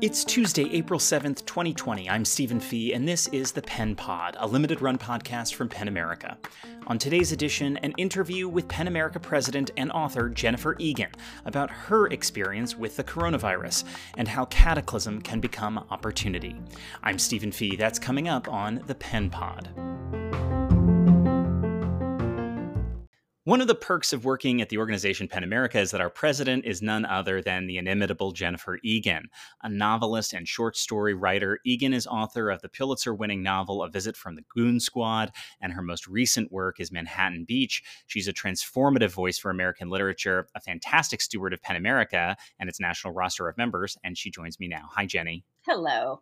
It's Tuesday, April 7th, 2020. I'm Stephen Fee, and this is the Pen Pod, a limited run podcast from PEN America. On today's edition, an interview with PEN America president and author Jennifer Egan about her experience with the coronavirus and how cataclysm can become opportunity. I'm Stephen Fee. That's coming up on the Pen Pod. One of the perks of working at the organization PEN America is that our president is none other than the inimitable Jennifer Egan, a novelist and short story writer. Egan is author of the Pulitzer winning novel A Visit from the Goon Squad, and her most recent work is Manhattan Beach. She's a transformative voice for American literature, a fantastic steward of PEN America and its national roster of members, and she joins me now. Hi, Jenny. Hello.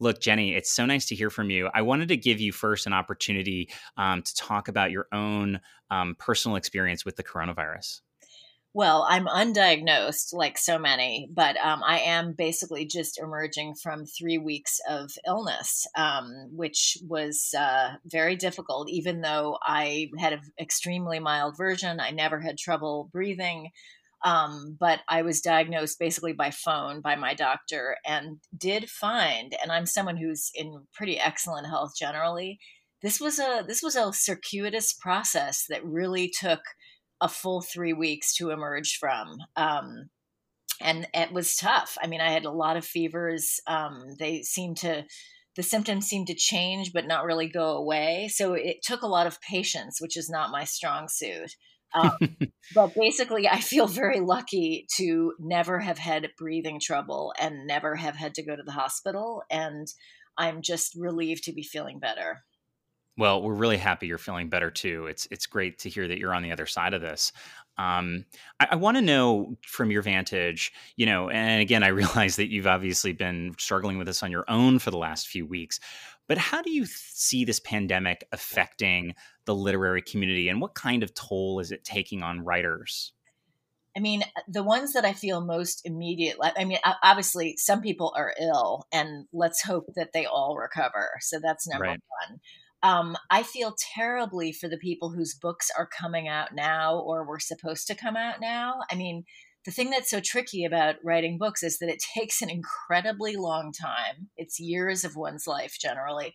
Look, Jenny, it's so nice to hear from you. I wanted to give you first an opportunity um, to talk about your own um, personal experience with the coronavirus. Well, I'm undiagnosed like so many, but um, I am basically just emerging from three weeks of illness, um, which was uh, very difficult. Even though I had an extremely mild version, I never had trouble breathing. Um, but I was diagnosed basically by phone by my doctor and did find, and I'm someone who's in pretty excellent health generally. This was a this was a circuitous process that really took a full three weeks to emerge from. Um, and it was tough. I mean, I had a lot of fevers. Um, they seemed to, the symptoms seemed to change, but not really go away. So it took a lot of patience, which is not my strong suit. Um, but basically, I feel very lucky to never have had breathing trouble and never have had to go to the hospital. And I'm just relieved to be feeling better. Well, we're really happy you're feeling better too. It's it's great to hear that you're on the other side of this. Um, I, I want to know from your vantage, you know, and again, I realize that you've obviously been struggling with this on your own for the last few weeks. But how do you th- see this pandemic affecting the literary community and what kind of toll is it taking on writers? I mean, uh, the ones that I feel most immediate, I mean, obviously some people are ill and let's hope that they all recover. So that's number right. one. Um, I feel terribly for the people whose books are coming out now or were supposed to come out now. I mean, the thing that's so tricky about writing books is that it takes an incredibly long time. It's years of one's life generally.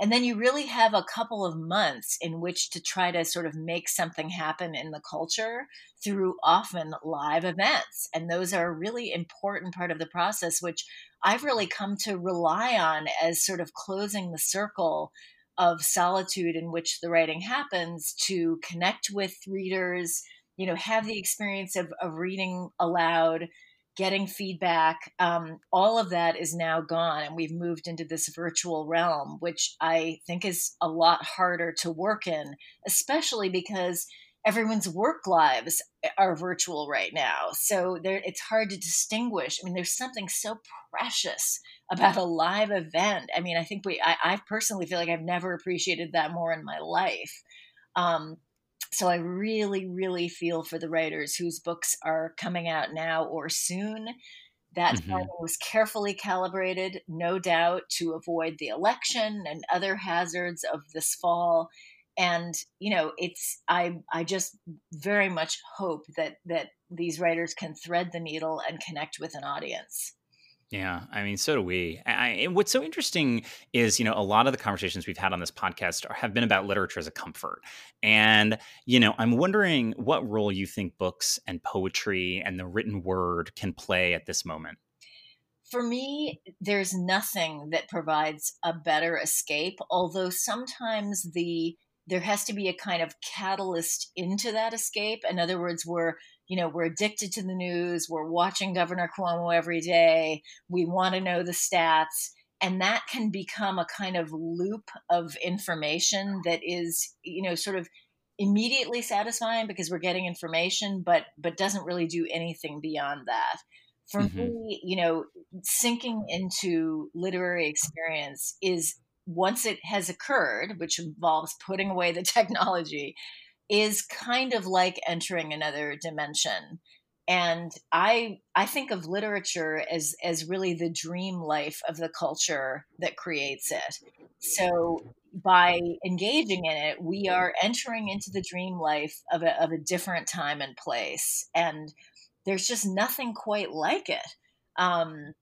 And then you really have a couple of months in which to try to sort of make something happen in the culture through often live events. And those are a really important part of the process, which I've really come to rely on as sort of closing the circle of solitude in which the writing happens to connect with readers, you know have the experience of, of reading aloud getting feedback um, all of that is now gone and we've moved into this virtual realm which i think is a lot harder to work in especially because everyone's work lives are virtual right now. So it's hard to distinguish. I mean there's something so precious about a live event. I mean i think we i, I personally feel like i've never appreciated that more in my life. Um, so I really, really feel for the writers whose books are coming out now or soon. That mm-hmm. was carefully calibrated, no doubt, to avoid the election and other hazards of this fall. And you know, it's I I just very much hope that that these writers can thread the needle and connect with an audience. Yeah, I mean, so do we. I, and what's so interesting is, you know, a lot of the conversations we've had on this podcast are, have been about literature as a comfort. And, you know, I'm wondering what role you think books and poetry and the written word can play at this moment. For me, there's nothing that provides a better escape, although sometimes the there has to be a kind of catalyst into that escape. In other words, we're you know, we're addicted to the news. We're watching Governor Cuomo every day. We want to know the stats. And that can become a kind of loop of information that is, you know, sort of immediately satisfying because we're getting information, but but doesn't really do anything beyond that. For mm-hmm. me, you know, sinking into literary experience is once it has occurred, which involves putting away the technology, is kind of like entering another dimension and i i think of literature as as really the dream life of the culture that creates it so by engaging in it, we are entering into the dream life of a, of a different time and place. And there's just nothing quite like it. Um,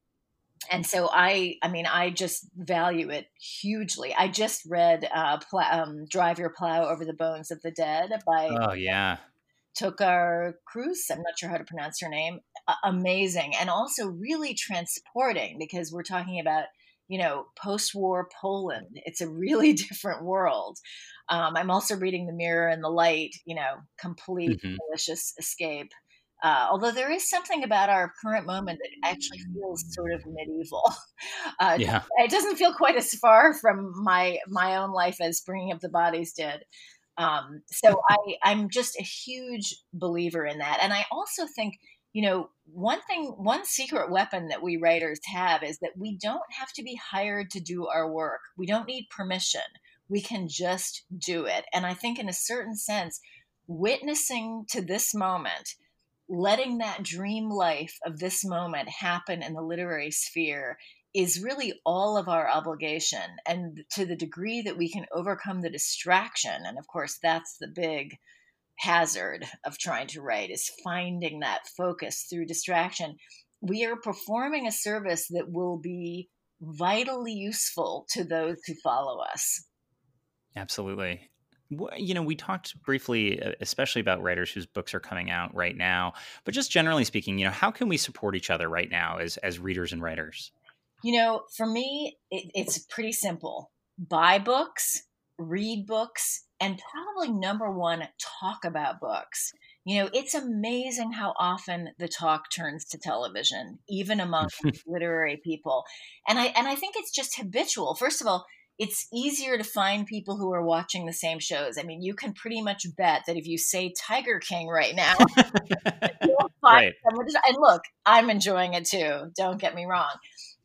and so I, I mean, I just value it hugely. I just read uh, pl- um, "Drive Your Plow Over the Bones of the Dead" by oh yeah, Tokar Cruz. I'm not sure how to pronounce her name. Uh, amazing, and also really transporting because we're talking about you know post-war Poland. It's a really different world. Um, I'm also reading *The Mirror and the Light*. You know, complete mm-hmm. delicious escape. Uh, although there is something about our current moment that actually feels sort of medieval. Uh, yeah. It doesn't feel quite as far from my my own life as Bringing Up the Bodies did. Um, so I, I'm just a huge believer in that, and I also think you know one thing, one secret weapon that we writers have is that we don't have to be hired to do our work. We don't need permission. We can just do it, and I think in a certain sense, witnessing to this moment letting that dream life of this moment happen in the literary sphere is really all of our obligation. And to the degree that we can overcome the distraction, and of course, that's the big hazard of trying to write, is finding that focus through distraction. We are performing a service that will be vitally useful to those who follow us. Absolutely you know, we talked briefly, uh, especially about writers whose books are coming out right now, but just generally speaking, you know, how can we support each other right now as as readers and writers? You know, for me, it, it's pretty simple: buy books, read books, and probably number one, talk about books. You know, it's amazing how often the talk turns to television, even among literary people, and I and I think it's just habitual. First of all it's easier to find people who are watching the same shows. I mean, you can pretty much bet that if you say Tiger King right now, you'll find right. someone. And look, I'm enjoying it too. Don't get me wrong,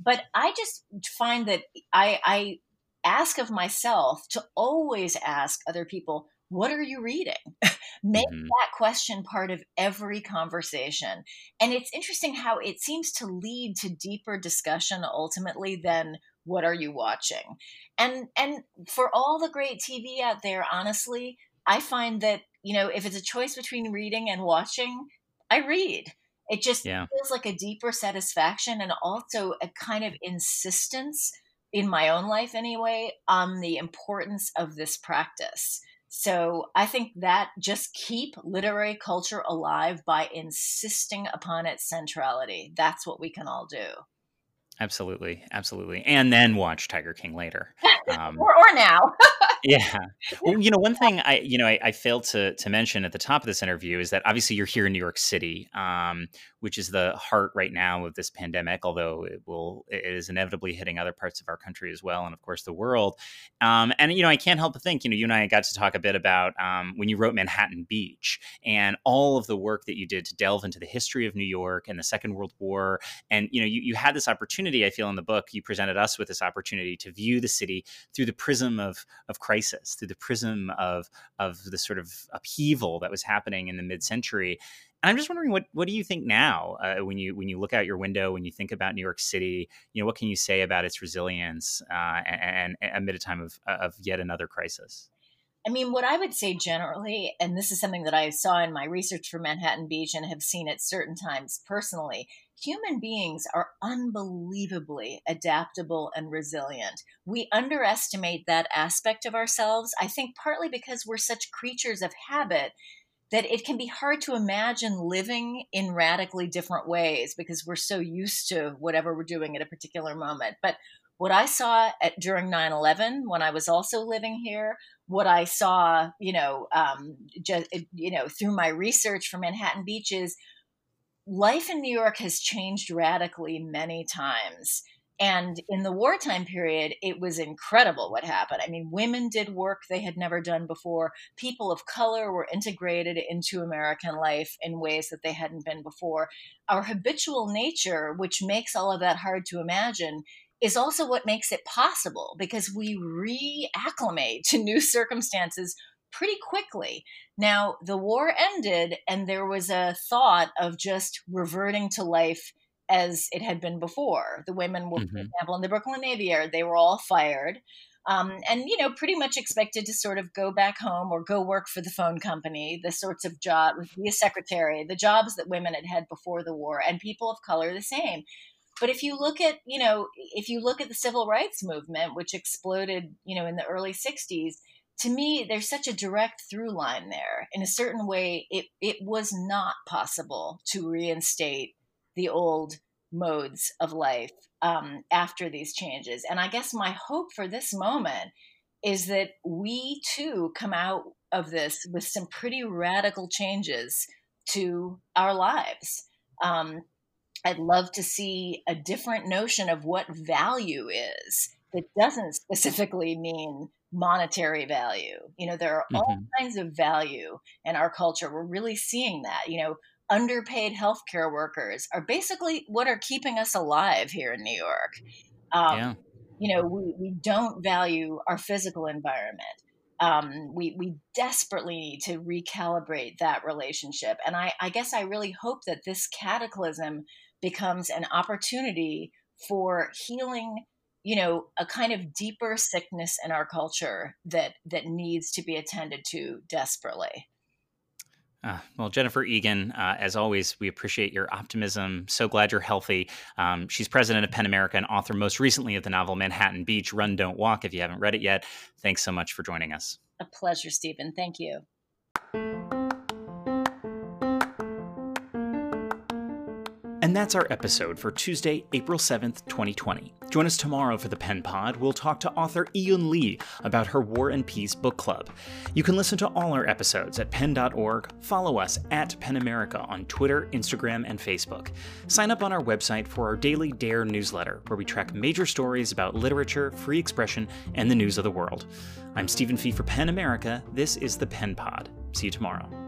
but I just find that I, I ask of myself to always ask other people, "What are you reading?" Make mm-hmm. that question part of every conversation, and it's interesting how it seems to lead to deeper discussion ultimately than what are you watching? And and for all the great tv out there honestly i find that you know if it's a choice between reading and watching i read. It just yeah. feels like a deeper satisfaction and also a kind of insistence in my own life anyway on the importance of this practice. So i think that just keep literary culture alive by insisting upon its centrality. That's what we can all do Absolutely, absolutely, and then watch Tiger King later, um, or, or now. yeah, well, you know, one thing I, you know, I, I, failed to to mention at the top of this interview is that obviously you're here in New York City, um, which is the heart right now of this pandemic. Although it will, it is inevitably hitting other parts of our country as well, and of course the world. Um, and you know, I can't help but think, you know, you and I got to talk a bit about um, when you wrote Manhattan Beach and all of the work that you did to delve into the history of New York and the Second World War, and you know, you, you had this opportunity opportunity, I feel, in the book, you presented us with this opportunity to view the city through the prism of of crisis, through the prism of of the sort of upheaval that was happening in the mid century. And I'm just wondering, what what do you think now uh, when you when you look out your window, when you think about New York City? You know, what can you say about its resilience uh, and, and amid a time of of yet another crisis? I mean, what I would say generally, and this is something that I saw in my research for Manhattan Beach and have seen at certain times personally, human beings are unbelievably adaptable and resilient. We underestimate that aspect of ourselves, I think partly because we're such creatures of habit that it can be hard to imagine living in radically different ways because we're so used to whatever we're doing at a particular moment. But what I saw at, during 9 11, when I was also living here, what I saw, you know, um, just, you know, through my research for Manhattan Beach is life in New York has changed radically many times. And in the wartime period, it was incredible what happened. I mean, women did work they had never done before. People of color were integrated into American life in ways that they hadn't been before. Our habitual nature, which makes all of that hard to imagine, is also what makes it possible because we reacclimate to new circumstances pretty quickly. Now, the war ended, and there was a thought of just reverting to life as it had been before. The women were, mm-hmm. for example, in the Brooklyn Navy Yard, they were all fired. Um, and you know pretty much expected to sort of go back home or go work for the phone company the sorts of jobs be a secretary the jobs that women had had before the war and people of color the same but if you look at you know if you look at the civil rights movement which exploded you know in the early 60s to me there's such a direct through line there in a certain way it, it was not possible to reinstate the old modes of life um, after these changes. And I guess my hope for this moment is that we too come out of this with some pretty radical changes to our lives. Um, I'd love to see a different notion of what value is that doesn't specifically mean monetary value. You know, there are all mm-hmm. kinds of value in our culture. We're really seeing that. You know, underpaid healthcare workers are basically what are keeping us alive here in New York. Um, yeah. You know, we, we don't value our physical environment. Um, we, we desperately need to recalibrate that relationship. And I, I guess I really hope that this cataclysm becomes an opportunity for healing you know a kind of deeper sickness in our culture that that needs to be attended to desperately uh, well, Jennifer Egan, uh, as always, we appreciate your optimism. So glad you're healthy. Um, she's president of PEN America and author most recently of the novel Manhattan Beach Run, Don't Walk. If you haven't read it yet, thanks so much for joining us. A pleasure, Stephen. Thank you. And that's our episode for Tuesday, April 7th, 2020. Join us tomorrow for the Pen Pod. We'll talk to author Yiyun Li about her War and Peace book club. You can listen to all our episodes at pen.org. Follow us at PEN America on Twitter, Instagram, and Facebook. Sign up on our website for our daily Dare newsletter, where we track major stories about literature, free expression, and the news of the world. I'm Stephen Fee for PEN America. This is the Pen Pod. See you tomorrow.